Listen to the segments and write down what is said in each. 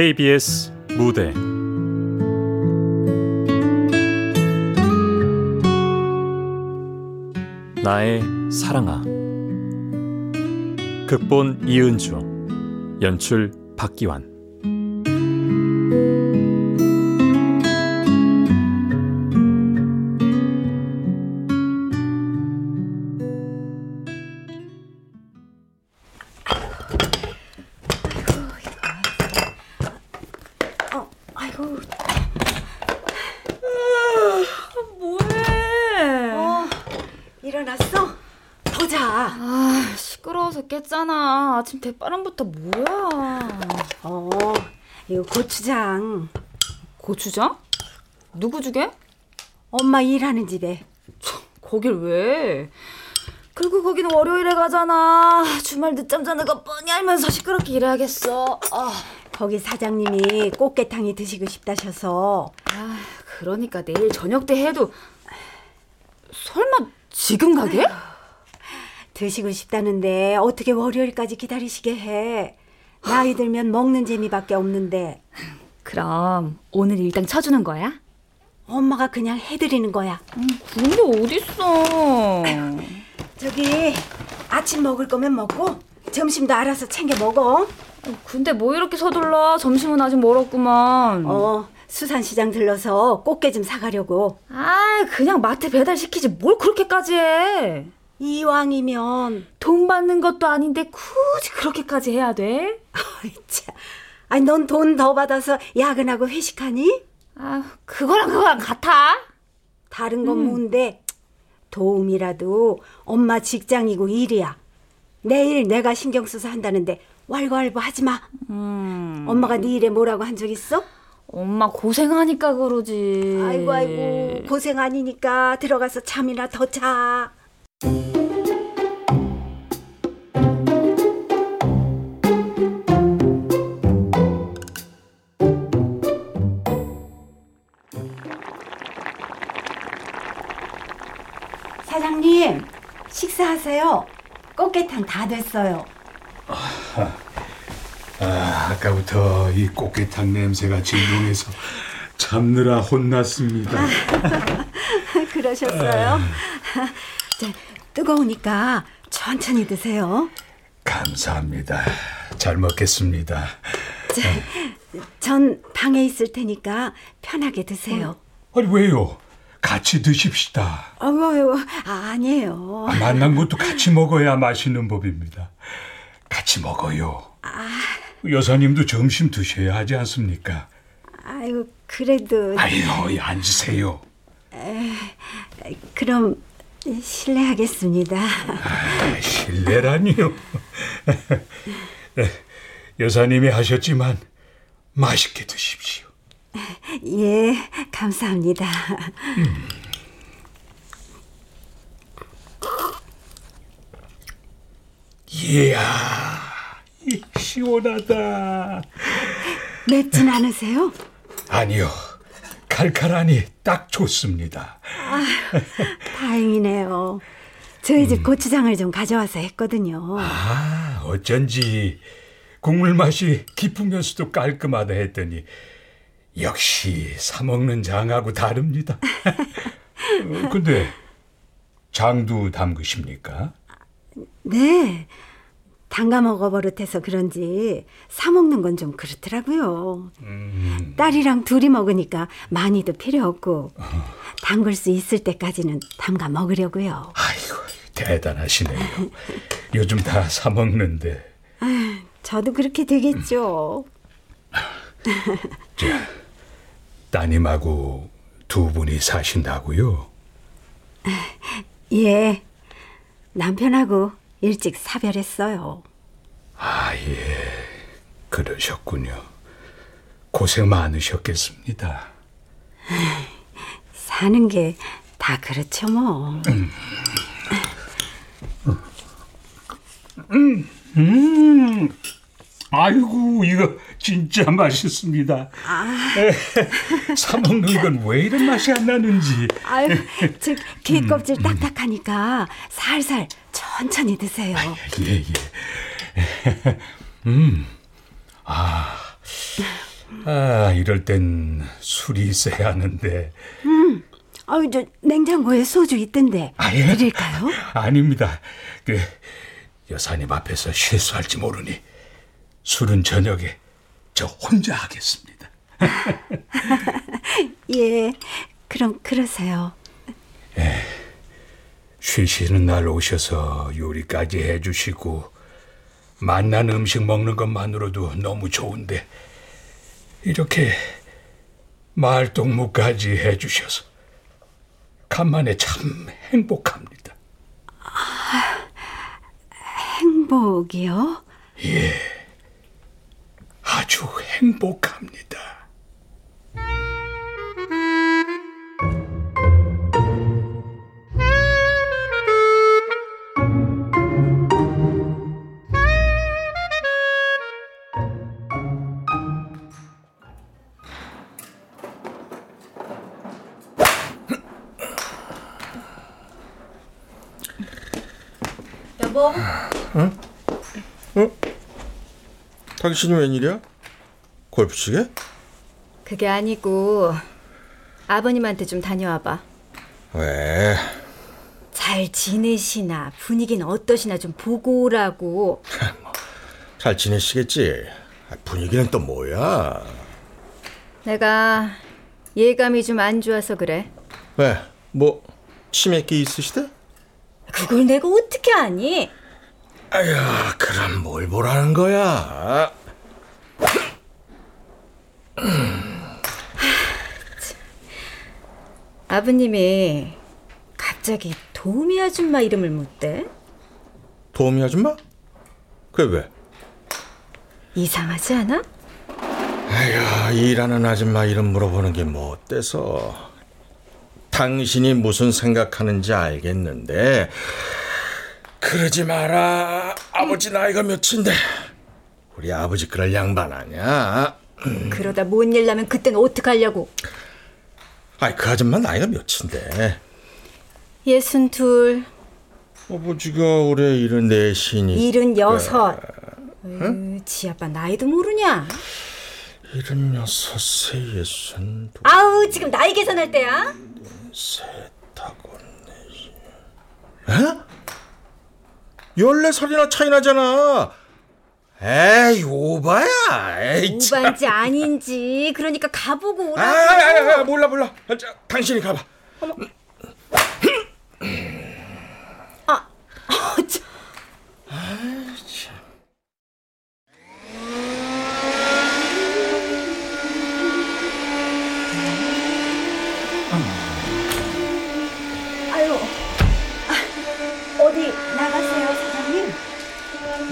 KBS 무대. 나의 사랑아. 극본 이은주 연출 박기환 고추장? 누구 주게? 엄마 일하는 집에. 거길 왜? 그리고 거기는 월요일에 가잖아. 주말 늦잠 자는 거 뻔히 알면서 시끄럽게 일해야겠어. 아. 거기 사장님이 꽃게탕이 드시고 싶다셔서. 아, 그러니까 내일 저녁 때 해도 설마 지금 가게? 드시고 싶다는데 어떻게 월요일까지 기다리시게 해. 나이 들면 먹는 재미밖에 없는데. 그럼 오늘 일당 쳐주는 거야? 엄마가 그냥 해드리는 거야. 음, 근데 어딨어. 저기 아침 먹을 거면 먹고 점심도 알아서 챙겨 먹어. 근데 뭐 이렇게 서둘러? 점심은 아직 멀었구만. 어, 수산시장 들러서 꽃게 좀 사가려고. 아, 그냥 마트 배달시키지 뭘 그렇게까지 해. 이왕이면 돈 받는 것도 아닌데 굳이 그렇게까지 해야 돼? 아이 참. 아니 넌 돈 더 받아서 야근하고 회식하니? 아, 그거랑 그거랑 같아? 다른 건 음. 뭔데? 도움이라도 엄마 직장이고 일이야. 내일 내가 신경 써서 한다는데 왈가왈부 하지 마. 음. 엄마가 네 일에 뭐라고 한 적 있어? 엄마 고생하니까 그러지. 아이고 아이고 고생 아니니까 들어가서 잠이나 더 자. 하세요. 꽃게탕 다 됐어요. 아, 아, 아까부터 이 꽃게탕 냄새가 진동해서 잡느라 혼났습니다. 그러셨어요? 아. 자, 뜨거우니까 천천히 드세요. 감사합니다. 잘 먹겠습니다. 자, 전 방에 있을 테니까 편하게 드세요. 어? 아니 왜요? 같이 드십시다. 아유, 아니에요. 아, 만난 것도 같이 먹어야 맛있는 법입니다. 같이 먹어요. 아... 여사님도 점심 드셔야 하지 않습니까? 아유, 그래도. 아유, 앉으세요. 에, 그럼 실례하겠습니다. 아, 실례라니요. 여사님이 하셨지만 맛있게 드십시오. 예, 감사합니다. 음. 이야, 시원하다. 맵진 않으세요? 아니요. 칼칼하니 딱 좋습니다. 아, 다행이네요. 저희 집 음. 고추장을 좀 가져와서 했거든요. 아, 어쩐지 국물 맛이 깊으면서도 깔끔하다 했더니 역시 사 먹는 장하고 다릅니다. 어, 근데 장도 담그십니까? 네. 담가 먹어 버릇해서 그런지 사 먹는 건 좀 그렇더라고요. 음. 딸이랑 둘이 먹으니까 많이도 필요 없고 담글 수 있을 때까지는 담가 먹으려고요. 아이고 대단하시네요. 요즘 다 사 먹는데. 아, 저도 그렇게 되겠죠. 자, 따님하고 두 분이 사신다고요? 예. 남편하고 일찍 사별했어요. 아, 예. 그러셨군요. 고생 많으셨겠습니다. 사는 게 다 그렇죠, 뭐. 음. 음. 음. 아이고 이거 진짜 맛있습니다. 아. 사 먹는 건 왜 이런 맛이 안 나는지. 아유, 즉게 껍질 음, 딱딱하니까 살살 천천히 드세요. 아, 예 예. 음, 아 아, 이럴 땐 술이 있어야 하는데. 아유, 저 냉장고에 소주 있던데. 아, 예? 드릴까요? 아닙니다. 그 여사님 앞에서 실수할지 모르니 술은 저녁에 저 혼자 하겠습니다. 예, 그럼 그러세요. 쉬시는 날 오셔서 요리까지 해주시고 맛난 음식 먹는 것만으로도 너무 좋은데 이렇게 말동무까지 해주셔서 간만에 참 행복합니다. 행복이요? 아주 행복합니다. 여보, 당신이 웬일이야? 골프 치게? 그게 아니고 아버님한테 좀 다녀와봐. 왜? 잘 지내시나 분위기는 어떠시나 좀 보고 오라고. 잘 지내시겠지? 아, 분위기는 또 뭐야? 내가 예감이 좀 안 좋아서 그래. 왜? 뭐 치매기 있으시대? 그걸 내가 어떻게 아니? 아휴, 그럼 뭘 보라는 거야? 아버님이 갑자기 도미 아줌마 이름을 묻대? 도미 아줌마? 그게 왜? 이상하지 않아? 아휴, 일하는 아줌마 이름 물어보는 게 뭐 어때서? 당신이 무슨 생각하는지 알겠는데 그러지 마라. 아버지 나이가 몇인데 우리 아버지 그럴 양반 아니야. 그러다 뭔 일 나면 그땐 어떡하려고? 아이 그 아줌마 나이가 몇인데 예순 둘, 아버지가 올해 일흔 넷이니 일흔 여섯. 으, 지 아빠 나이도 모르냐? 일흔 여섯 세 예순 두 아우 지금 나이 계산할 때야? 셋 하고 넷이 에? 열네 살이나 차이 나잖아. 에이 오바야. 에이 참. 오반지 아닌지 그러니까 가보고 아, 오라고. 아, 아, 아, 몰라 몰라. 아, 자, 당신이 가봐. 아유,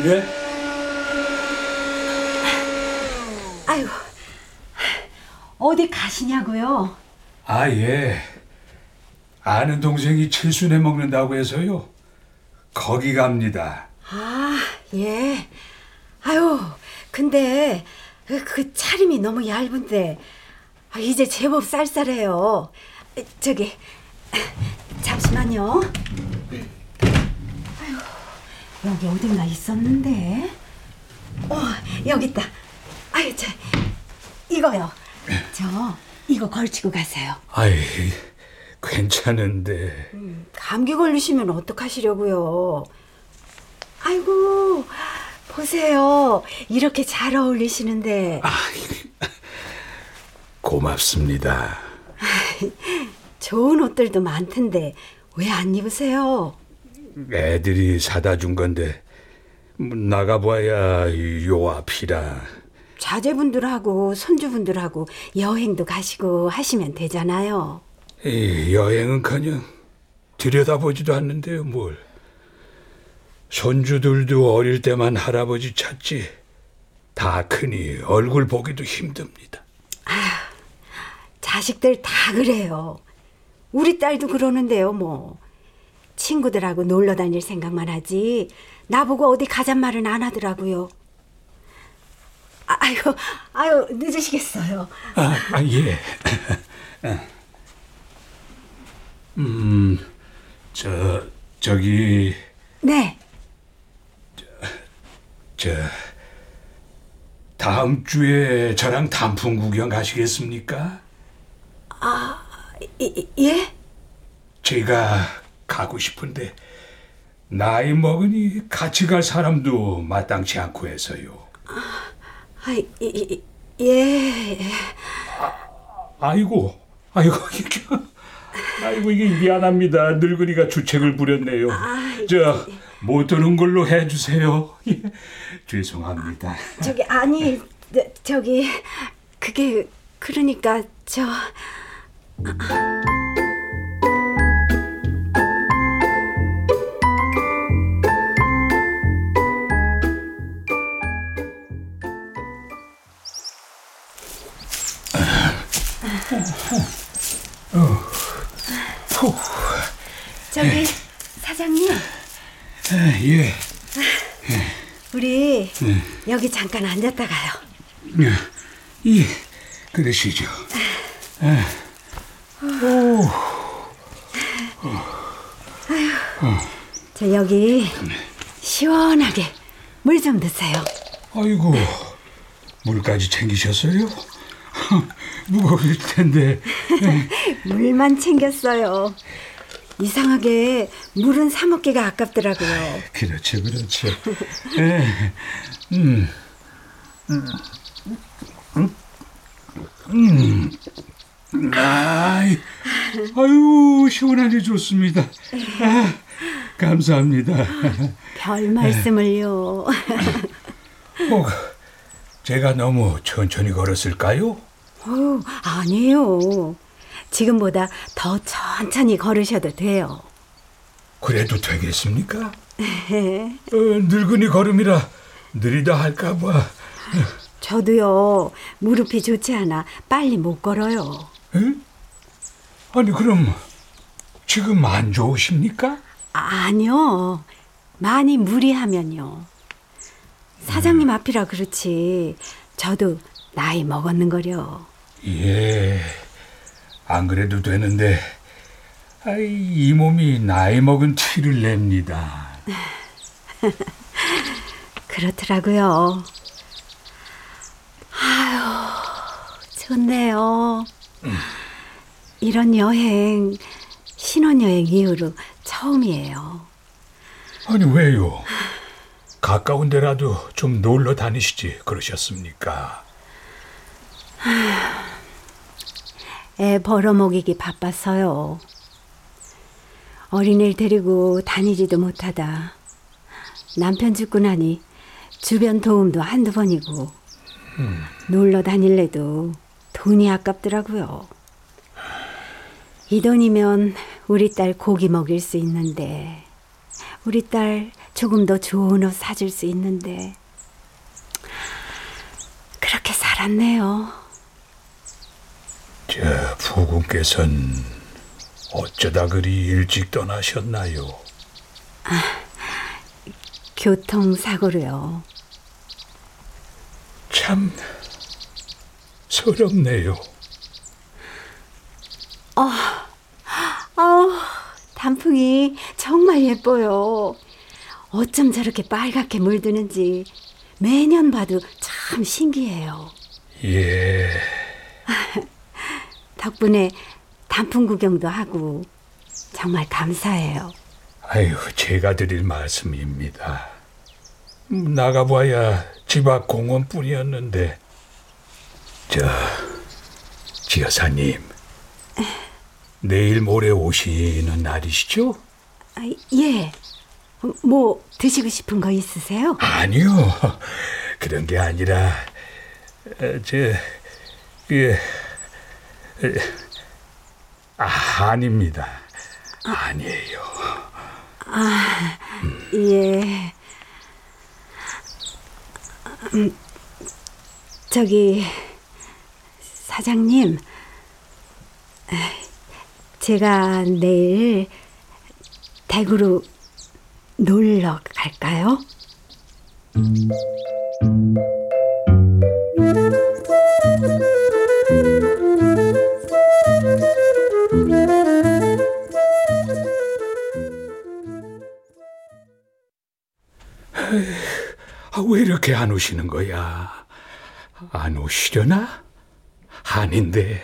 예? 아유, 어디 가시냐고요? 아, 예. 아는 동생이 칠순에 먹는다고 해서요. 거기 갑니다. 아, 예. 아유, 근데 그- 그 차림이 너무 얇은데 아, 이제 제법 쌀쌀해요. 저기 잠시만요. 여기 어딘가 있었는데. 어, 여기 있다. 아유, 저 이거요. 저 이거 걸치고 가세요. 아이, 괜찮은데. 감기 걸리시면 어떡하시려고요? 아이고, 보세요. 이렇게 잘 어울리시는데. 고맙습니다. 좋은 옷들도 많던데 왜 안 입으세요? 애들이 사다 준 건데 뭐 나가봐야 요 앞이라. 자제분들하고 손주분들하고 여행도 가시고 하시면 되잖아요. 이 여행은커녕 들여다보지도 않는데요, 뭘. 손주들도 어릴 때만 할아버지 찾지. 다 크니 얼굴 보기도 힘듭니다. 자식들 다 그래요. 우리 딸도 그러는데요, 뭐. 친구들하고 놀러 다닐 생각만 하지. 나보고 어디 가잔 말은 안 하더라고요. 아, 아유, 아유, 늦으시겠어요. 아, 아 예. 음, 저 저기 네. 저 다음 주에 저랑 단풍 구경 가시겠습니까? 이- 예? 제가 가고 싶은데 나이 먹으니 같이 갈 사람도 마땅치 않고 해서요. 아, 이- 이- 예. 아이고, 아이고 이게, 아이고 이게 미안합니다. 늙은이가 주책을 부렸네요. 저못 드는 걸로 해주세요. 예, 죄송합니다. 저기 아니 저, 저기 그게 그러니까 저저 여기 잠깐 앉았다 가요. 예, 그러시죠. 저 여기 시원하게 물 좀 드세요. 아이고, 물까지 챙기셨어요? 무거울 텐데. 물만 챙겼어요. 이상하게 물은 사 먹기가 아깝더라고요. 그렇죠, 그렇죠. 예, 음, 음, 음, 음. 아이, 아유, 시원하니 좋습니다. 아, 감사합니다. 별 말씀을요. 뭐, 제가 너무 천천히 걸었을까요? 어, 아니에요. 지금보다 더 천천히 걸으셔도 돼요. 그래도 되겠습니까? 어, 늙은이 걸음이라 느리다 할까봐. 저도요, 무릎이 좋지 않아 빨리 못 걸어요. 에? 아니, 그럼 지금 안 좋으십니까? 아니요. 많이 무리하면요. 사장님 앞이라 그렇지. 저도 나이 먹었는 거려. 예, 안 그래도 되는데, 아이, 이 몸이 나이 먹은 티를 냅니다. 그렇더라고요. 아유, 좋네요. 이런 여행, 신혼여행 이후로 처음이에요. 아니, 왜요? 가까운 데라도 좀 놀러 다니시지 그러셨습니까? 애 벌어먹이기 바빴어요. 어린애를 데리고 다니지도 못하다. 남편 죽고 나니 주변 도움도 한두 번이고 놀러 다닐래도 돈이 아깝더라고요. 이 돈이면 우리 딸 고기 먹일 수 있는데 우리 딸 조금 더 좋은 옷 사줄 수 있는데 그렇게 살았네요. 저 부군께서는 어쩌다 그리 일찍 떠나셨나요? 교통사고로요. 참 서럽네요. 아우, 단풍이 정말 예뻐요. 어쩜 저렇게 빨갛게 물드는지 매년 봐도 참 신기해요. 예, 덕분에 단풍 구경도 하고 정말 감사해요. 아유, 제가 드릴 말씀입니다. 음, 나가봐야 집 앞 공원뿐이었는데, 저, 지 여사님, 내일 모레 오시는 날이시죠? 아, 예. 뭐 드시고 싶은 거 있으세요? 아니요, 그런 게 아니라, 어, 저, 예, 에, 아, 아닙니다. 아니에요. 예. 음, 저기 사장님, 제가 내일 대구로 놀러 갈까요? 왜 이렇게 안 오시는 거야? 안 오시려나? 아닌데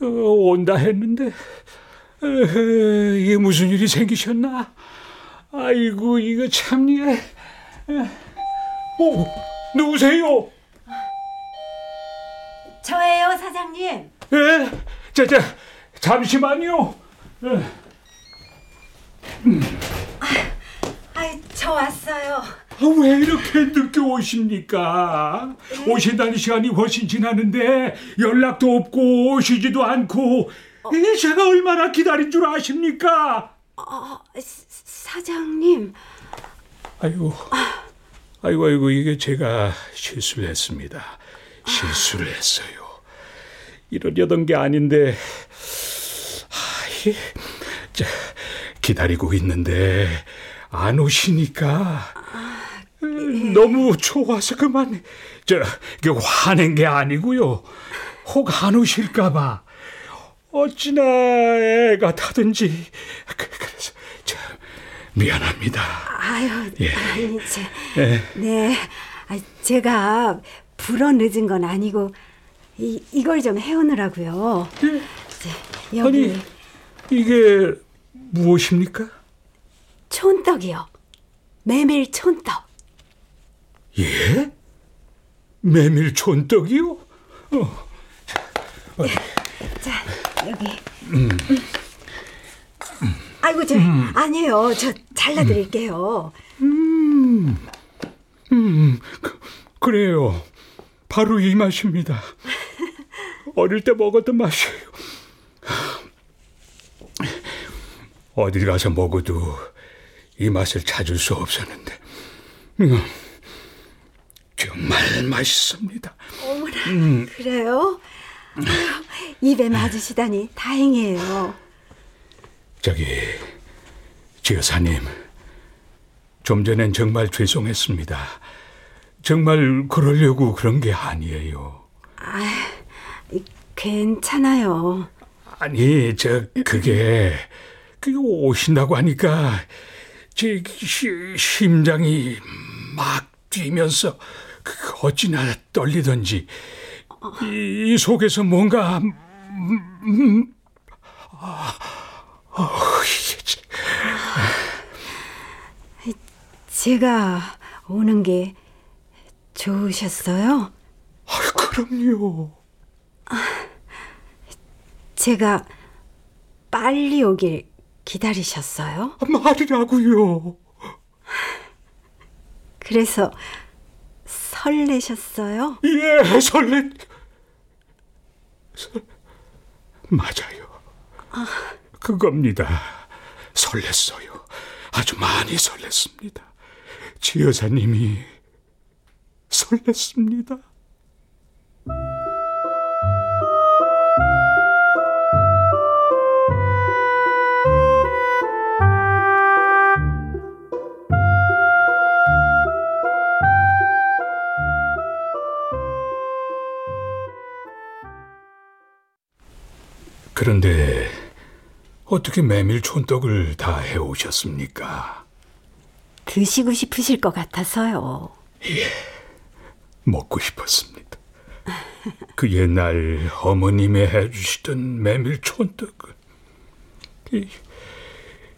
어, 온다 했는데 에헤, 이게 무슨 일이 생기셨나? 아이고 이거 참 예. 어, 누구세요? 저예요, 사장님. 예, 자, 자, 잠시만요. 예. 아이, 저 왔어요. 아, 왜 이렇게 늦게 오십니까? 오신다는 시간이 훨씬 지났는데 연락도 없고 오시지도 않고 이 제가 얼마나 기다린 줄 아십니까? 어, 사- 사장님. 아이고, 아이고, 아이고, 이게 제가 실수를 했습니다. 실수를 했어요. 이러려던 게 아닌데, 아, 이, 자, 기다리고 있는데 안 오시니까 너무 좋아서 그만. 저, 그 화낸 게 아니고요. 혹 안 오실까봐. 어찌나 애가 타든지. 그- 그래서 참 미안합니다. 아유, 예. 아니, 제, 예. 네. 아, 제가 불어 늦은 건 아니고 이, 이걸 좀 해오느라고요. 이제 여기 아니 이게 무엇입니까? 촌떡이요. 메밀 촌떡. 예? 메밀 촌떡이요? 어, 자, 여기. 아이고, 저, 아니에요. 저 잘라드릴게요. 그래요. 바로 이 맛입니다. 어릴 때 먹었던 맛이에요. 어딜 가서 먹어도 이 맛을 찾을 수 없었는데 음, 정말 맛있습니다. 어머나, 그래요? 아유, 입에 맞으시다니 다행이에요. 저기 지여사님 좀 전엔 정말 죄송했습니다. 정말 그러려고 그런 게 아니에요. 괜찮아요. 아니 저 그게 그 오신다고 하니까 제 시- 심장이 막 뛰면서 그 어찌나 떨리던지 이, 이 속에서 뭔가 음, 음, 아, 어, 이게 제가 오는 게 좋으셨어요? 아유, 그럼요. 제가 빨리 오길 기다리셨어요? 말이라고요. 그래서 설레셨어요? 예, 설레. 설- 맞아요. 그겁니다. 설렜어요. 아주 많이 설렜습니다. 지 여사님이 설렜습니다. 그런데 어떻게 메밀 촌떡을 다 해오셨습니까? 드시고 싶으실 것 같아서요. 먹고 싶었습니다. 그 옛날 어머님이 해주시던 메밀 촌떡은 이-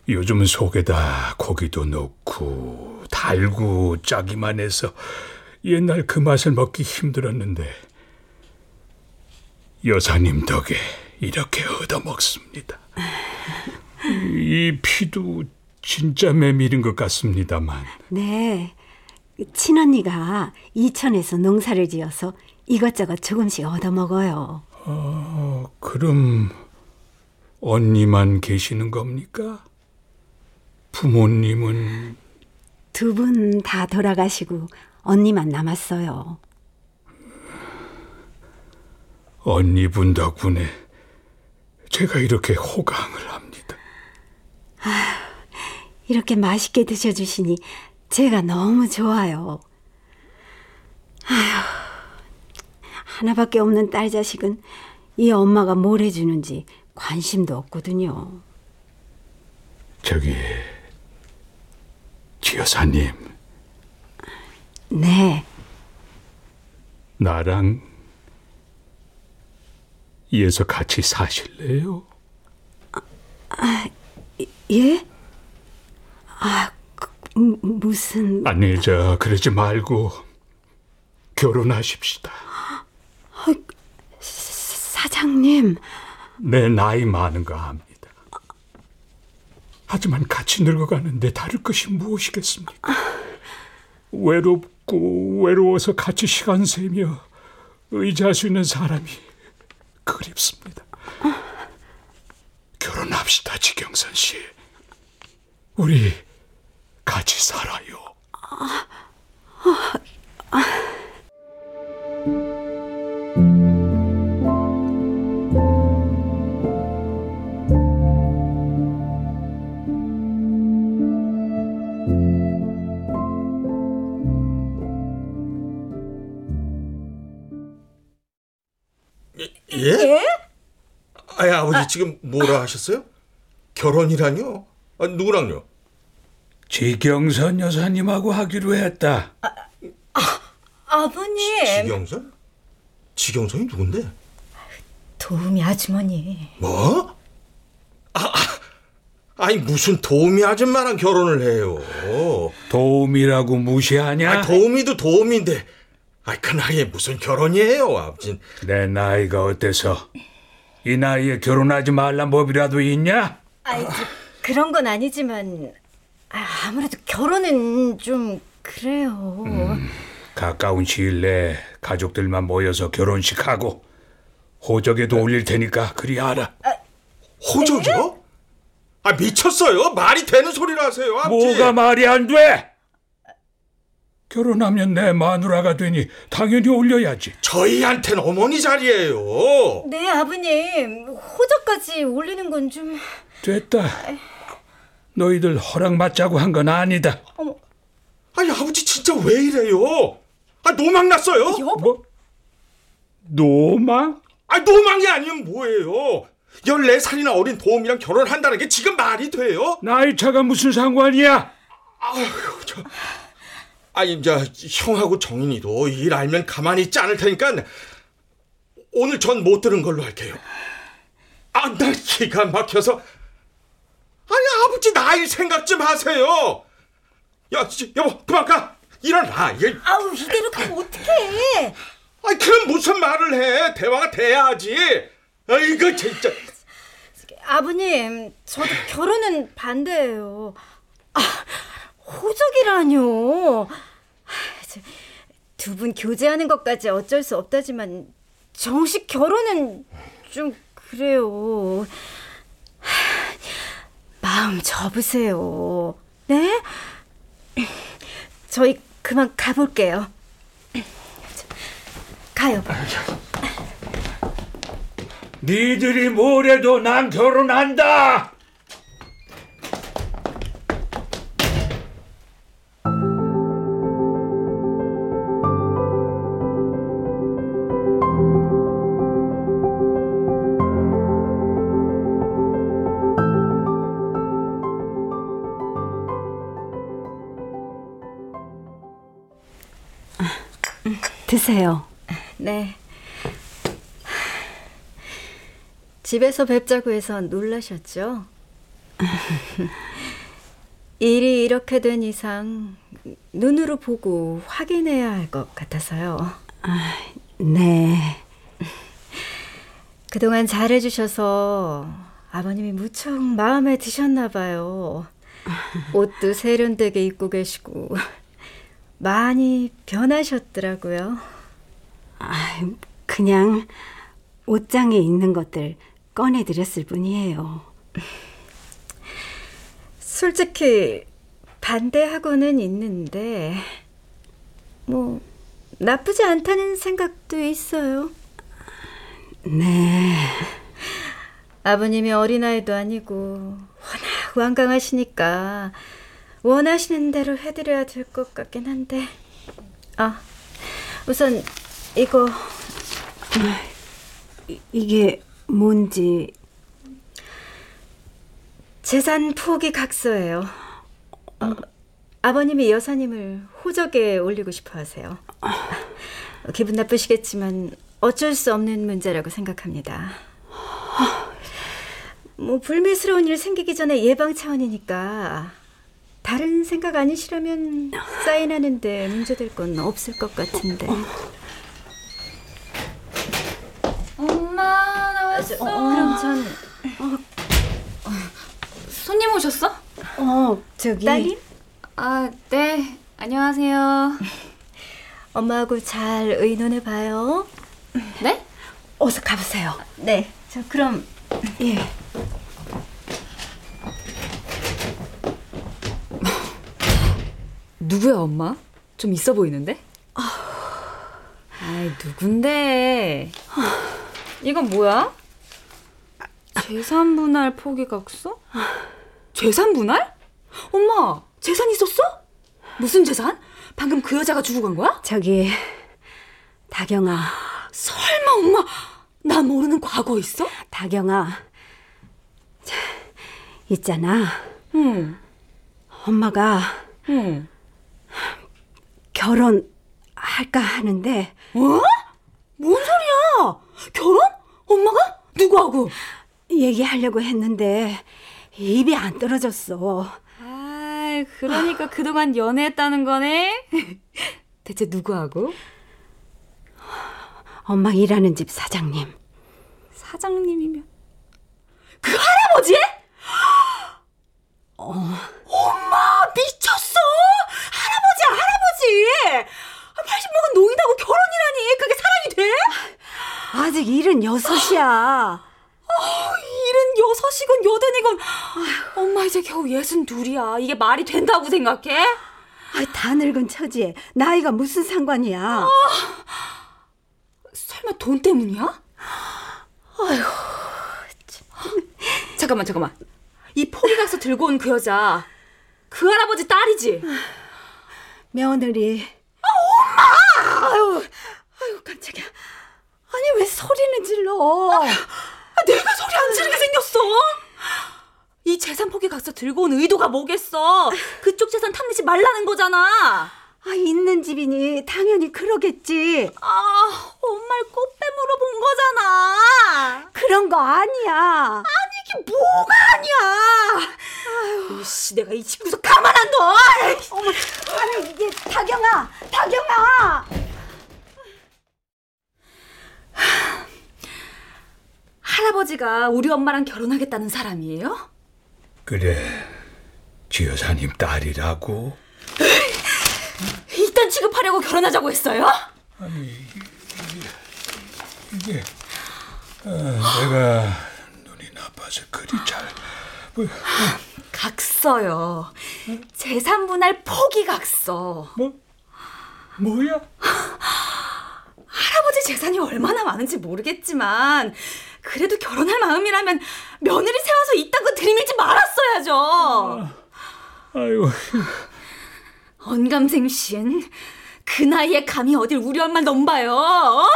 요즘은 속에다 고기도 넣고 달고 짜기만 해서 옛날 그 맛을 먹기 힘들었는데 여사님 덕에 이렇게 얻어 먹습니다. 이 피도 진짜 메밀인 것 같습니다만 네. 친언니가 이천에서 농사를 지어서 이것저것 조금씩 얻어먹어요. 그럼 언니만 계시는 겁니까? 부모님은 두 분 다 돌아가시고 언니만 남았어요. 언니분 덕분에 제가 이렇게 호강을 합니다. 이렇게 맛있게 드셔주시니 제가 너무 좋아요. 아휴, 하나밖에 없는 딸 자식은 이 엄마가 뭘 해주는지 관심도 없거든요. 저기 지 여사님 네, 나랑 이에서 같이 사실래요? 예? 아, 그, 음, 무슨 아니 저 그러지 말고 결혼하십시다. 사장님? 내 나이 많은 거 압니다. 하지만 같이 늙어가는데 다를 것이 무엇이겠습니까? 외롭고 외로워서 같이 시간 세며 의지할 수 있는 사람이 그립습니다. 결혼합시다, 지경선 씨. 우리 같이 살아요. 예? 아버지 지금 뭐라 하셨어요? 결혼이라뇨? 아, 누구랑요? 지경선 여사님하고 하기로 했다. 아버님. 지경선? 지경선이 누군데? 도우미 아주머니. 뭐? 아, 아, 아니 무슨 도우미 아줌마랑 결혼을 해요? 도움이라고 무시하냐? 아, 도우미도 도우미인데, 아, 그 나이에 무슨 결혼이에요, 아버진? 내 나이가 어때서 이 나이에 결혼하지 말란 법이라도 있냐? 아이, 저, 그런 건 아니지만 아, 아무래도 결혼은 좀 그래요. 가까운 시일 내에 가족들만 모여서 결혼식 하고 호적에도 올릴 테니까 그리 알아. 호적이요? 아, 미쳤어요? 말이 되는 소리를 하세요, 아버지. 뭐가 말이 안 돼? 결혼하면 내 마누라가 되니 당연히 올려야지. 저희한텐 어머니 자리예요. 네, 아버님. 호적까지 올리는 건 좀... 됐다. 너희들 허락 맞자고 한 건 아니다. 아니, 아버지 진짜 왜 이래요? 아, 노망 났어요? 뭐? 노망? 아, 노망이 아니면 뭐예요? 14살이나 어린 도움이랑 결혼한다는 게 지금 말이 돼요? 나이 차가 무슨 상관이야? 아휴, 저. 아니, 이제 형하고 정인이도 일 알면 가만히 있지 않을 테니까 오늘 전 못 들은 걸로 할게요. 아, 나 기가 막혀서. 아니, 아버지 나이 생각 좀 하세요. 야, 지- 여보, 그만 가. 일어나. 이게 아우, 이대로 가면 어떡해. 아이 그럼 무슨 말을 해? 대화가 돼야지. 아 이거 진짜. 아버님, 저도 결혼은 반대예요. 아, 호적이라뇨. 두 분 교제하는 것까지 어쩔 수 없다지만 정식 결혼은 좀 그래요. 마음 접으세요. 네? 저희 그만 가볼게요. 가요. 니들이 뭐래도 난 결혼한다. 드세요. 네. 집에서 뵙자고 해서 놀라셨죠? 일이 이렇게 된 이상 눈으로 보고 확인해야 할 것 같아서요. 네. 그동안 잘해주셔서 아버님이 무척 마음에 드셨나 봐요. 옷도 세련되게 입고 계시고 많이 변하셨더라고요. 그냥 옷장에 있는 것들 꺼내드렸을 뿐이에요. 솔직히 반대하고는 있는데 뭐 나쁘지 않다는 생각도 있어요. 네. 아버님이 어린아이도 아니고 워낙 완강하시니까 원하시는 대로 해드려야 될 것 같긴 한데 아 우선 이거 이게 뭔지 재산 포기 각서예요. 어, 아버님이 여사님을 호적에 올리고 싶어 하세요. 기분 나쁘시겠지만 어쩔 수 없는 문제라고 생각합니다. 뭐 불미스러운 일 생기기 전에 예방 차원이니까 다른 생각 아니시라면 사인하는데 문제될 건 없을 것 같은데. 엄마 나왔어. 그럼 전 손님 오셨어? 어, 저기 딸님? 아, 네. 안녕하세요. 엄마하고 잘 의논해 봐요. 네? 어서 가보세요. 네. 저 그럼 예. 누구야, 엄마? 좀 있어 보이는데? 아이, 누군데? 이건 뭐야? 재산 분할 포기각서? 재산 분할? 엄마, 재산 있었어? 무슨 재산? 방금 그 여자가 주고 간 거야? 저기 다경아, 설마 엄마 나 모르는 과거 있어? 다경아. 자, 있잖아. 응, 엄마가 응. 결혼할까 하는데 어? 뭔 소리야? 결혼? 엄마가? 누구하고? 얘기하려고 했는데 입이 안 떨어졌어. 아, 그러니까 그동안 연애했다는 거네. 대체 누구하고? 엄마 일하는 집 사장님. 사장님이면 그 할아버지? 어. 엄마 미쳤어! 할아버지야 할아버지! 80 먹은 노인하고 결혼이라니 그게 사랑이 돼? 아직 일은 여섯이야. 일은 여섯이건 여든이건 엄마 이제 겨우 예순 둘이야 이게 말이 된다고 생각해? 아, 다 늙은 처지에 나이가 무슨 상관이야. 설마 돈 때문이야? 아휴 참. 잠깐만 잠깐만 이 포기각서 들고 온 그 여자 그 할아버지 딸이지? 며느리. 아유 아유 깜짝이야 아니 왜 소리는 질러? 아, 내가 소리 안 지르게 생겼어 이 재산 포기 각서 들고 온 의도가 뭐겠어 그쪽 재산 탐내지 말라는 거잖아 아, 있는 집이니 당연히 그러겠지. 아 엄마를 꽃배 물어본 거잖아 그런 거 아니야. 이게 뭐가 아니야 이씨 내가 이 집구석 가만 안 둬! 어머, 아니 이게 다경아, 다경아. 할아버지가 우리 엄마랑 결혼하겠다는 사람이에요? 그래, 지 여사님 딸이라고. 일단 취급하려고 결혼하자고 했어요? 이게 어, 내가 나빠서 그리 잘. 뭐, 각서요. 재산 분할 포기 각서. 뭐 뭐야? 할아버지 재산이 얼마나 많은지 모르겠지만 그래도 결혼할 마음이라면 며느리 세워서 이딴 거 들이밀지 말았어야죠. 아이고, 언감생신 그 나이에 감히 어딜 우리 엄마 넘봐요. 어?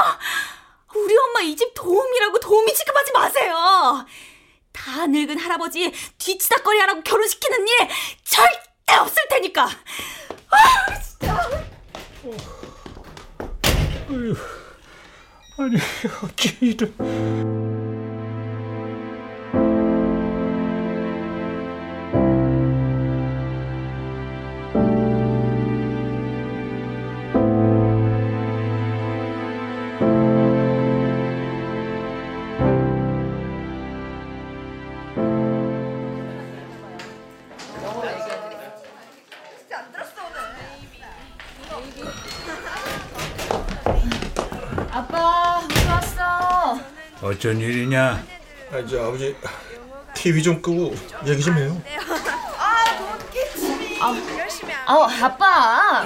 우리 엄마 이 집 도움이라고 도움이 취급하지 마세요. 다 늙은 할아버지 뒤치다거리 하라고 결혼시키는 일 절대 없을 테니까. 아니 어찌 이런. 어. 어쩐 일이냐? 아, 저 아버지 TV 좀 끄고 얘기 좀 해요. 아 아빠.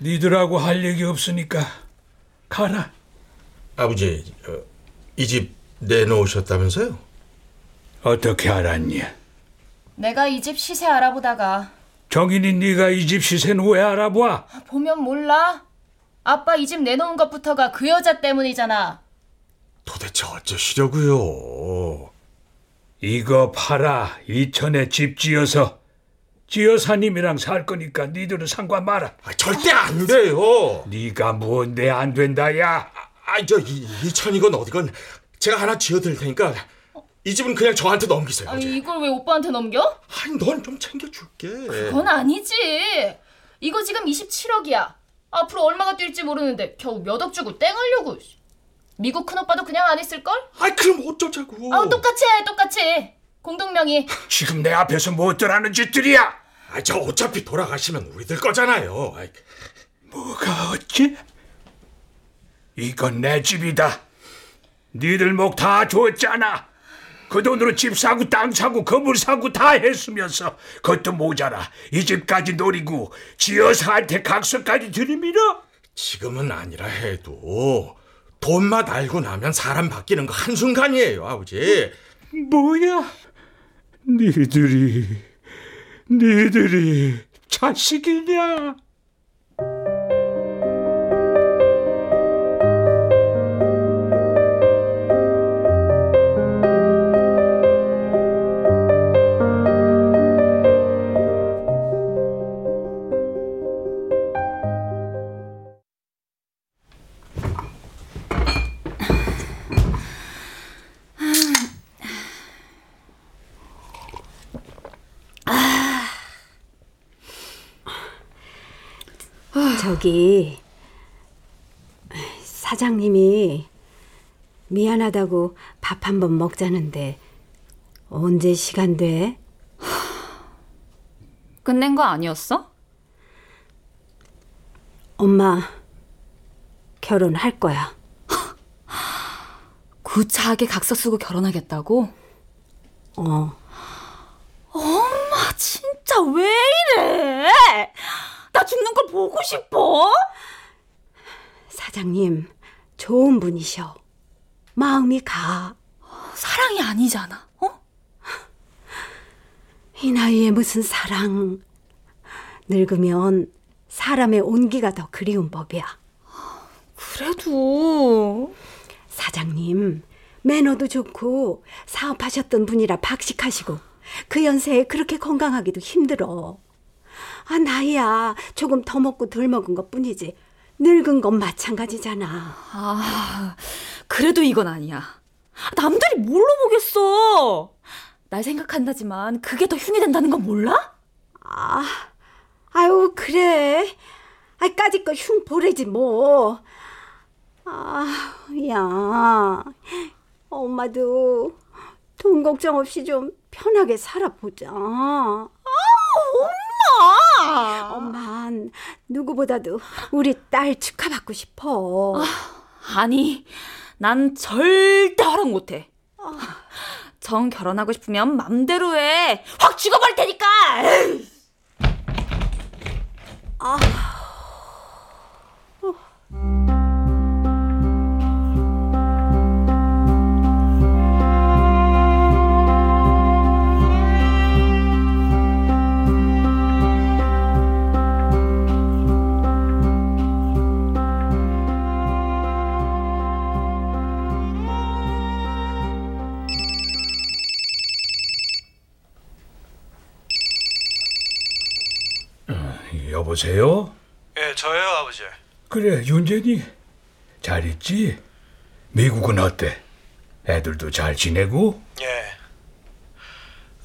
니들하고 할 얘기 없으니까 가라. 아버지 이 집 내놓으셨다면서요? 어떻게 알았니? 내가 이 집 시세 알아보다가 정인이 네가 이 집 시세는 왜 알아봐? 보면 몰라? 아빠 이 집 내놓은 것부터가 그 여자 때문이잖아. 도대체 어쩌시려고요? 이거 팔아 이천에 집 지어서 지여사님이랑 살 거니까 니들은 상관 마라. 아, 절대 안 돼요. 네가 뭔데 안 된다야? 아, 저 이, 이천이건 어디건 제가 하나 지어드릴 테니까 이 집은 그냥 저한테 넘기세요. 아니, 이제. 이걸 왜 오빠한테 넘겨? 아니, 넌 좀 챙겨줄게. 그건 아니지. 이거 지금 27억이야. 앞으로 얼마가 뛸지 모르는데 겨우 몇 억 주고 땡하려고. 미국 큰오빠도 그냥 안 했을걸? 아, 그럼 어쩌자고. 아, 똑같이 해, 똑같이. 공동명의. 지금 내 앞에서 뭐 어쩌라는 짓들이야? 아, 저 어차피 돌아가시면 우리들 거잖아요. 아이, 뭐가 어찌? 이건 내 집이다. 니들 목 다 줬잖아. 그 돈으로 집 사고 땅 사고 건물 사고 다 했으면서 그것도 모자라. 이 집까지 노리고 지여사한테 각서까지 들이밀어? 지금은 아니라 해도 돈맛 알고 나면 사람 바뀌는 거 한순간이에요, 아버지. 뭐야? 니들이 니들이 자식이냐? 저기 사장님이 미안하다고 밥 한 번 먹자는데 언제 시간 돼? 끝낸 거 아니었어? 엄마 결혼할 거야. 구차하게 각서 쓰고 결혼하겠다고? 어. 아, 진짜 왜 이래? 나 죽는 걸 보고 싶어? 사장님 좋은 분이셔. 마음이 가. 사랑이 아니잖아. 어? 이 나이에 무슨 사랑. 늙으면 사람의 온기가 더 그리운 법이야. 그래도 사장님, 매너도 좋고 사업하셨던 분이라 박식하시고 그 연세에 그렇게 건강하기도 힘들어. 아, 나이야. 조금 더 먹고 덜 먹은 것 뿐이지. 늙은 건 마찬가지잖아. 아 그래도 이건 아니야. 남들이 뭘로 보겠어? 날 생각한다지만 그게 더 흉이 된다는 건 몰라? 아, 아유, 그래. 아, 까짓 거 흉 보래지, 뭐. 아, 야. 엄마도 돈 걱정 없이 좀 편하게 살아보자. 엄마! 엄만 누구보다도 우리 딸 축하받고 싶어. 아 니, 난 절대 허락 못해. 정 결혼하고 싶으면 맘대로 해. 확 죽어버릴 테니까. 에이. 여보세요? 예, 저예요, 아버지. 그래 윤재니 잘 있지? 미국은 어때? 애들도 잘 지내고? 예.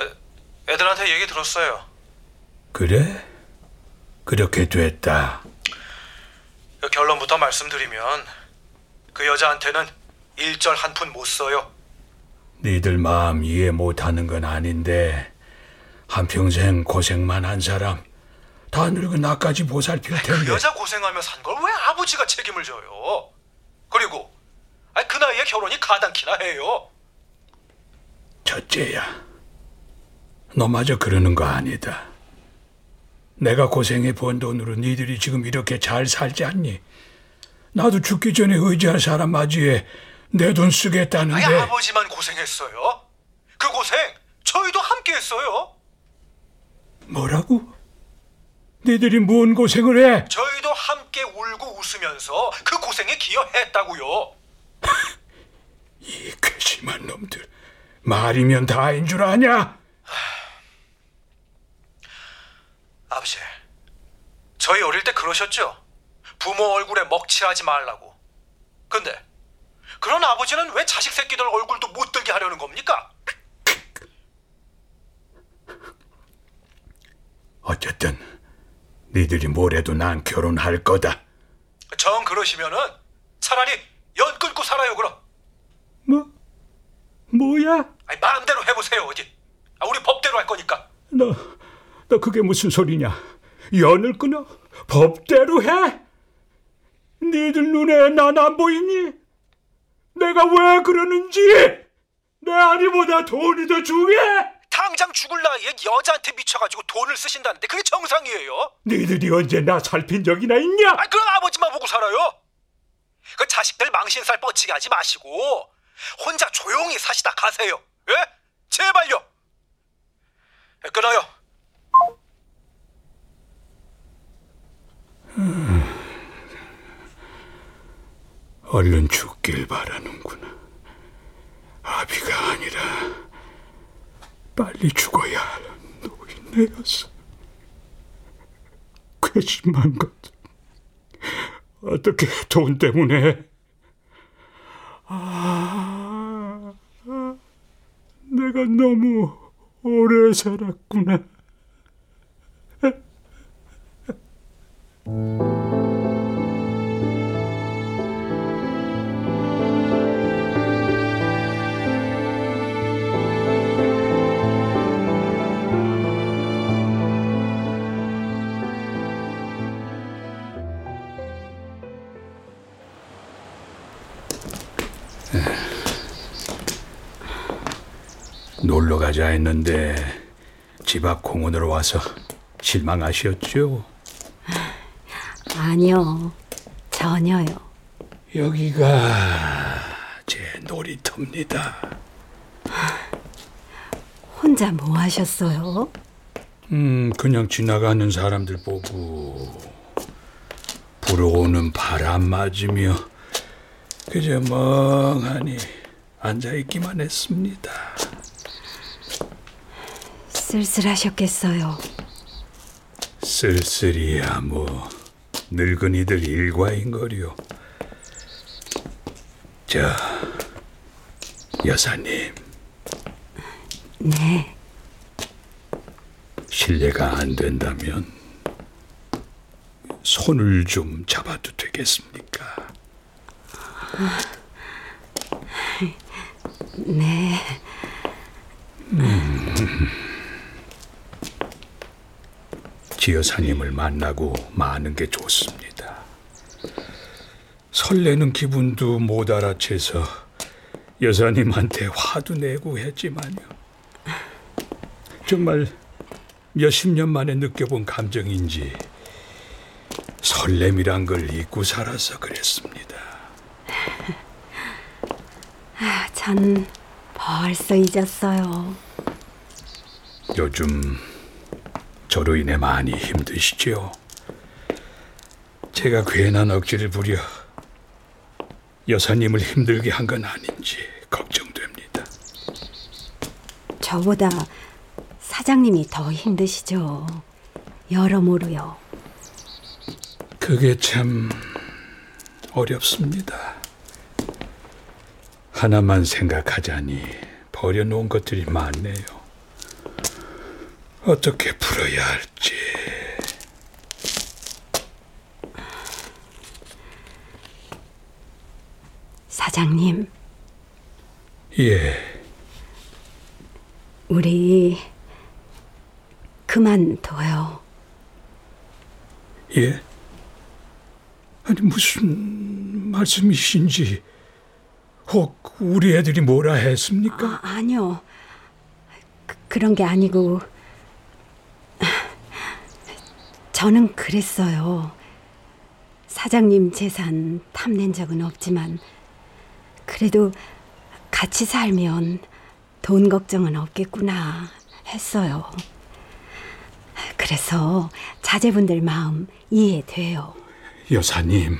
애, 애들한테 얘기 들었어요. 그래? 그렇게 됐다. 그 결론부터 말씀드리면 그 여자한테는 일절 한 푼 못 써요. 니들 마음 이해 못하는 건 아닌데 한평생 고생만 한 사람 다 늙은 나까지 보살필 그 텐데 여자 고생하며 산 걸 왜 아버지가 책임을 져요? 그리고 아니, 그 나이에 결혼이 가당키나 해요. 첫째야 너마저 그러는 거 아니다 내가 고생해 번 돈으로 니들이 지금 이렇게 잘 살지 않니? 나도 죽기 전에 의지할 사람 맞이해 내돈 쓰겠다는데 아니 아버지만 고생했어요. 그 고생 저희도 함께 했어요. 뭐라고? 니들이 뭔 고생을 해? 저희도 함께 울고 웃으면서 그 고생에 기여했다고요. 이 괘씸한 놈들 말이면 다인 줄 아냐? 저희 어릴 때 그러셨죠? 부모 얼굴에 먹칠하지 말라고. 근데 그런 아버지는 왜 자식 새끼들 얼굴도 못 들게 하려는 겁니까? 어쨌든 니들이 뭐래도 난 결혼할 거다. 정 그러시면은 차라리 연 끊고 살아요 그럼. 뭐? 뭐야? 아니, 마음대로 해보세요 어디. 아, 우리 법대로 할 거니까. 너, 너 그게 무슨 소리냐? 연을 끊어? 법대로 해? 니들 눈에 난 안 보이니? 내가 왜 그러는지 내 아니보다 돈이 더 중요해? 당장 죽을 나이에 여자한테 미쳐가지고 돈을 쓰신다는데 그게 정상이에요? 니들이 언제 나 살핀 적이나 있냐? 아 그럼 아버지만 보고 살아요? 그 자식들 망신살 뻗치게 하지 마시고 혼자 조용히 사시다 가세요. 예? 제발요. 예, 끊어요. 얼른 죽길 바라는구나. 아비가 아니라 빨리 죽어야 할 노인네였어. 괘씸한 것. 어떻게 돈 때문에 아, 내가 너무 오래 살았구나. 놀러 가자 했는데 집 앞 공원으로 와서 실망하셨죠? 아니요. 전혀요. 여기가 제 놀이터입니다. 혼자 뭐 하셨어요? 음, 그냥 지나가는 사람들 보고 불어오는 바람 맞으며 그저 멍하니 앉아 있기만 했습니다. 쓸쓸하셨겠어요. 쓸쓸이야 뭐 늙은이들 일과인 거리요. 저 여사님 네. 실례가 안 된다면 손을 좀 잡아도 되겠습니까? 네. 지 여사님을 만나고 마는 게 좋습니다. 설레는 기분도 못 알아채서 여사님한테 화도 내고 했지만요. 정말 몇십 년 만에 느껴본 감정인지 설렘이란 걸 잊고 살아서 그랬습니다. 아, 전 벌써 잊었어요. 요즘 저로 인해 많이 힘드시죠? 제가 괜한 억지를 부려 여사님을 힘들게 한 건 아닌지 걱정됩니다. 저보다 사장님이 더 힘드시죠. 여러모로요. 그게 참 어렵습니다. 하나만 생각하자니 버려놓은 것들이 많네요. 어떻게 풀어야 할지. 사장님, 예, 우리 그만둬요. 예? 아니 무슨 말씀이신지 혹 우리 애들이 뭐라 했습니까? 아, 아니요. 그, 그런 게 아니고 저는 그랬어요. 사장님 재산 탐낸 적은 없지만 그래도 같이 살면 돈 걱정은 없겠구나 했어요. 그래서 자제분들 마음 이해돼요. 여사님,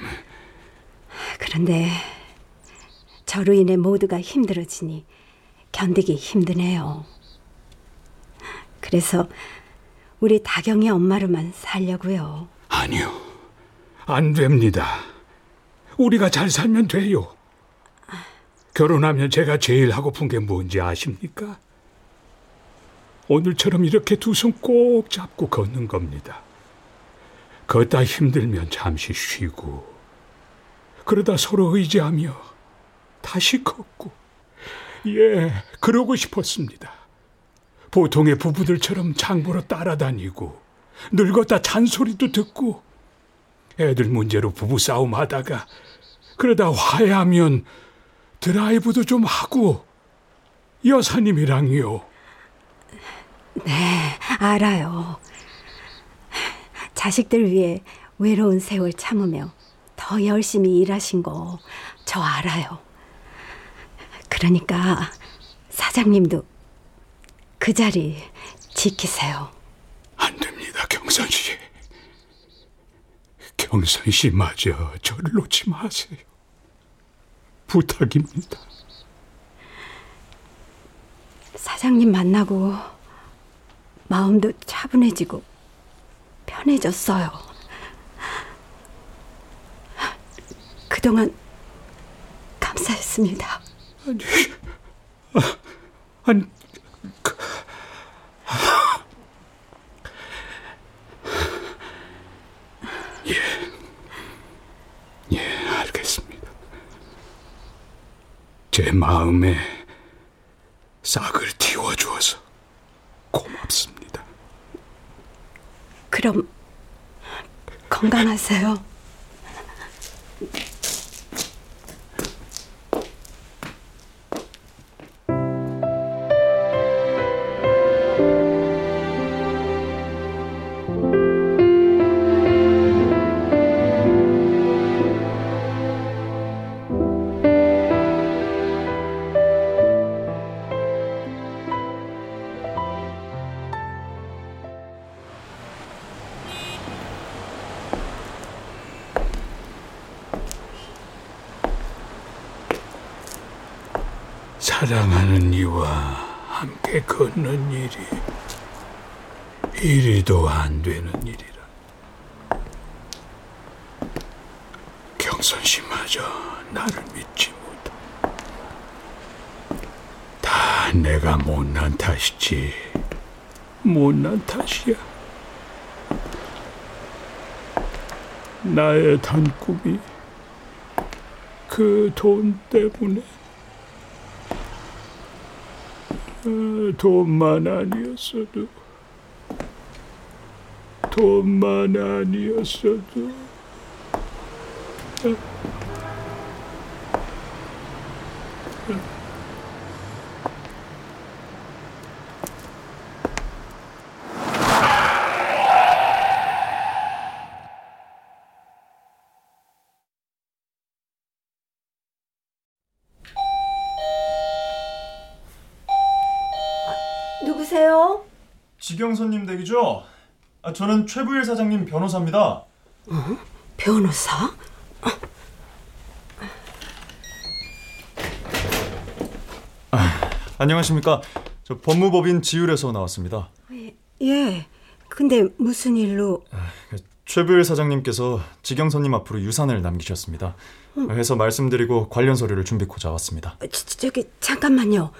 그런데 저로 인해 모두가 힘들어지니 견디기 힘드네요. 그래서 우리 다경이 엄마로만 살려고요. 아니요. 안 됩니다. 우리가 잘 살면 돼요. 결혼하면 제가 제일 하고픈 게 뭔지 아십니까? 오늘처럼 이렇게 두 손 꼭 잡고 걷는 겁니다. 걷다 힘들면 잠시 쉬고, 그러다 서로 의지하며 다시 걷고, 예, 그러고 싶었습니다. 보통의 부부들처럼 장보러 따라다니고, 늙었다 잔소리도 듣고, 애들 문제로 부부 싸움 하다가, 그러다 화해하면 드라이브도 좀 하고, 여사님이랑요. 네, 알아요. 자식들 위해 외로운 세월 참으며 더 열심히 일하신 거 저 알아요. 그러니까 사장님도 그 자리 지키세요. 안 됩니다, 경선 씨. 경선 씨마저 저를 놓지 마세요. 부탁입니다. 사장님 만나고 마음도 차분해지고 편해졌어요. 그동안 감사했습니다. 아니, 아, 아니, 그, 예, 예, 알겠습니다. 제 마음에 싹을 틔워주어서 고맙습니다. 그럼 건강하세요. 나의 단꿈이 그 돈 때문에 아, 돈만 아니었어도 돈만 아니었어도 누구세요? 지경선님 댁이죠? 아, 저는 최부일 사장님 변호사입니다. 변호사? 안녕하십니까? 저 법무법인 지율에서 나왔습니다. 예. 근데 무슨 일로? 최부일 사장님께서 지경선님 앞으로 유산을 남기셨습니다. 해서 말씀드리고 관련 서류를 준비코자 왔습니다. 저, 저, 저기 잠깐만요.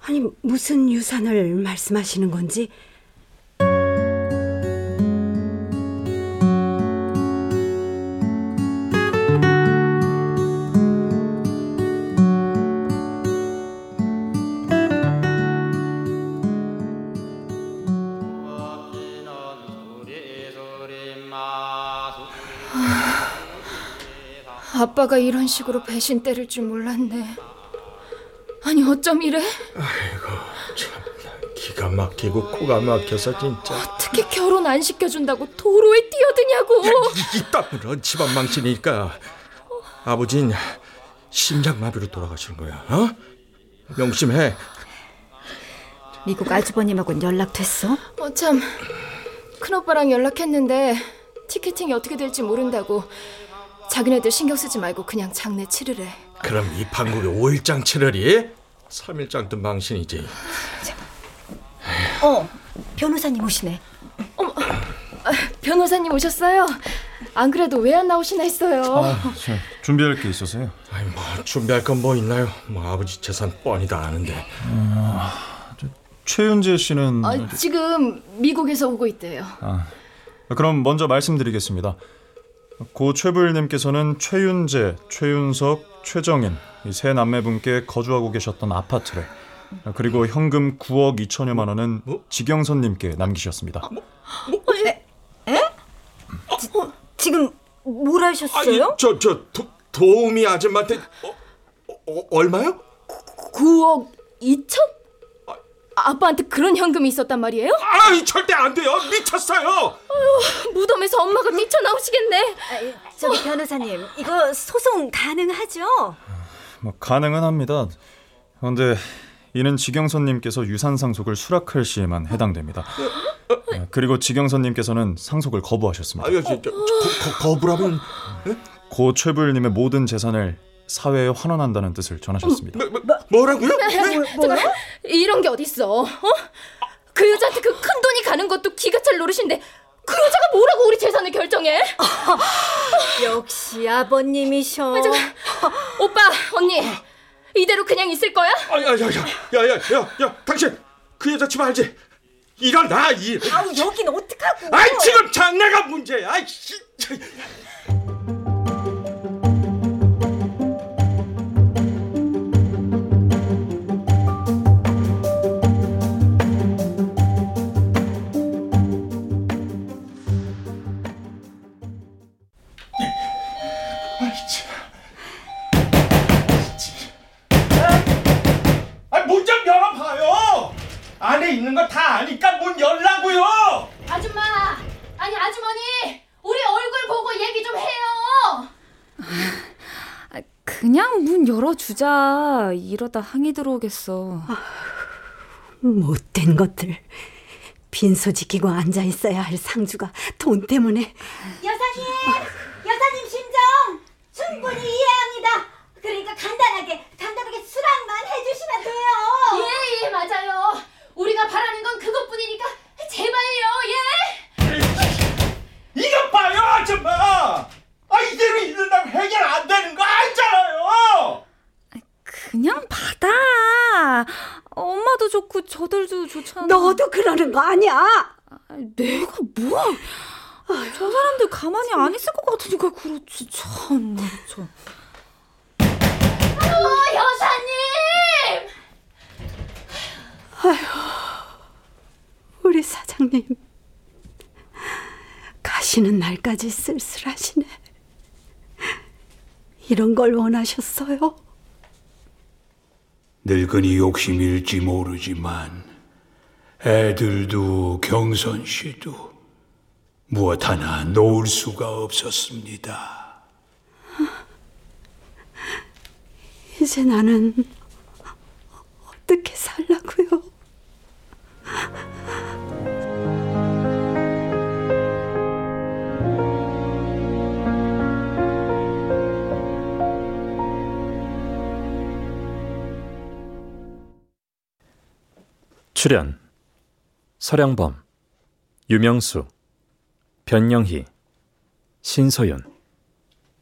아니 무슨 유산을 말씀하시는 건지? 아빠가 이런 식으로 배신 때릴 줄 몰랐네. 아니 어쩜 이래? 기가 막히고 코가 막혀서 진짜. 어떻게 결혼 안 시켜준다고 도로에 뛰어드냐고. 이따으로 집안 망치니까 아버진 심장마비로 돌아가신 거야. 어? 명심해. 미국 아주버님하고는 연락됐어? 어참 큰오빠랑 연락했는데 티켓팅이 어떻게 될지 모른다고 자기네들 신경 쓰지 말고 그냥 장례 치르래. 그럼 이 판국에 5일장 치르리? 3일장도 망신이지. 어, 변호사님 오시네. 변호사님 오셨어요? 안 그래도 왜 안 나오시나 했어요. 아, 저 준비할 게 있어서요. 아이 뭐 준비할 건 뭐 있나요? 뭐 아버지 재산 뻔히 다 아는데. 최윤재 씨는 아, 지금 미국에서 오고 있대요. 아, 그럼 먼저 말씀드리겠습니다. 고 최불님께서는 최윤재, 최윤석, 최정인 이 세 남매분께 거주하고 계셨던 아파트를 그리고 현금 9억 2천여만 원은 지경선님께 남기셨습니다. 지금 뭘 하셨어요? 저저 도우미 아줌마한테 어, 어, 얼마요? 9억 2천? 아빠한테 그런 현금이 있었단 말이에요? 아이 절대 안 돼요. 미쳤어요. 무덤에서 엄마가 뛰쳐나오시겠네. 저기 변호사님, 이거 소송 가능하죠? 뭐 가능은 합니다. 그런데 이는 지경선님께서 유산 상속을 수락할 시에만 해당됩니다. 아, 그리고 지경선님께서는 상속을 거부하셨습니다. 아유 저, 저, 거, 거, 거부라면 고 최불님의 모든 재산을 사회에 환원한다는 뜻을 전하셨습니다. 뭐, 뭐, 뭐라고요? 잠깐, 이런 게 어딨어? 어? 그 여자한테 그 큰 돈이 가는 것도 기가 찰 노릇인데 그 여자가 뭐라고 우리 재산을 결정해? 역시 아버님이셔. 아, 잠깐, 오빠, 언니, 이대로 그냥 있을 거야? 야야 야 야 야 야 야 당신 그 여자 집 알지? 일어나 일. 아우 여긴 어떡하고? 아이 지금 장래가 문제야. 아이, 씨. 주자. 이러다 항의 들어오겠어. 못된 것들. 빈소 지키고 앉아 있어야 할 상주가 돈 때문에 여사님, 여사님 심정 충분히 이해합니다. 그러니까 간단하게, 간단하게 수락만 해주시면 돼요. 예, 예, 맞아요. 우리가 바라는 건 그것뿐이니까 제발요, 예. 이것 봐요, 아줌마. 아 이대로 있는다면 해결 안 되는 거 알잖아요. 그냥 받아. 엄마도 좋고 저들도 좋잖아. 너도 그러는 거 아니야? 내가 뭐? 저 사람들 가만히 안 있을 것 같으니까 그렇지 참. 저. 어, 여사님. 우리 사장님 가시는 날까지 쓸쓸하시네. 이런 걸 원하셨어요? 늙은이 욕심일지 모르지만 애들도 경선 씨도 무엇 하나 놓을 수가 없었습니다. 이제 나는 어떻게 살라고요? 출연 서량범, 유명수, 변영희, 신소윤,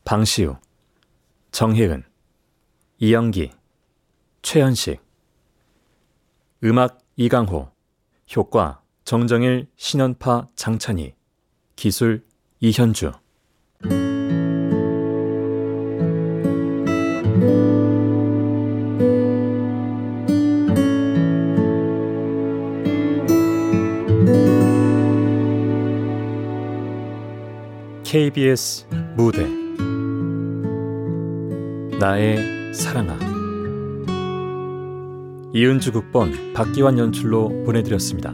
방시우, 정혜은, 이영기, 최현식. 음악 이강호 효과 정정일, 신연파, 장찬희 기술 이현주 KBS 무대 나의 사랑아 이은주 극본 박기환 연출로 보내드렸습니다.